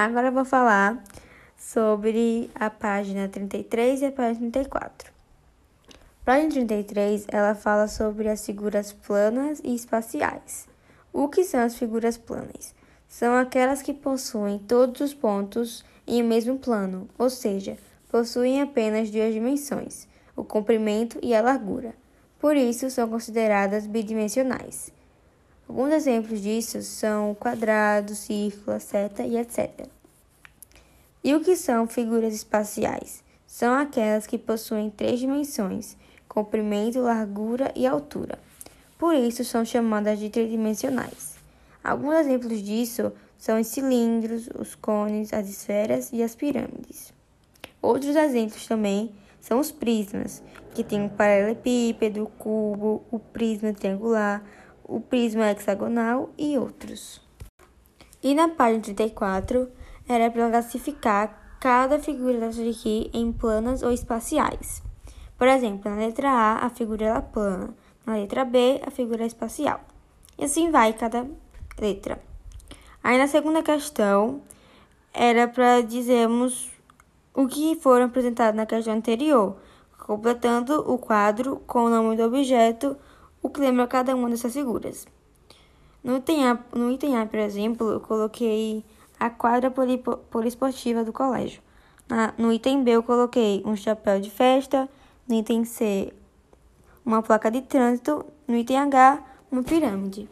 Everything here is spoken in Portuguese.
Agora eu vou falar sobre a página 33 e a página 34. Página 33, ela fala sobre as figuras planas e espaciais. O que são as figuras planas? São aquelas que possuem todos os pontos em o mesmo plano, ou seja, possuem apenas duas dimensões, o comprimento e a largura. Por isso, são consideradas bidimensionais. Alguns exemplos disso são quadrado, círculo, seta e etc. E o que são figuras espaciais? São aquelas que possuem três dimensões: comprimento, largura e altura. Por isso são chamadas de tridimensionais. Alguns exemplos disso são os cilindros, os cones, as esferas e as pirâmides. Outros exemplos também são os prismas, que tem o paralelepípedo, o cubo, o prisma triangular, o prisma hexagonal e outros. E na página 34 era para classificar cada figura dessas aqui em planas ou espaciais. Por exemplo, na letra A, a figura é plana, na letra B, a figura é espacial. E assim vai cada letra. Aí na segunda questão era para dizermos o que foram apresentados na questão anterior, completando o quadro com o nome do objeto, o que lembra cada uma dessas figuras. No item A, no item A por exemplo, eu coloquei a quadra poliesportiva do colégio. Na, no item B, eu coloquei um chapéu de festa. No item C, uma placa de trânsito. No item H, uma pirâmide.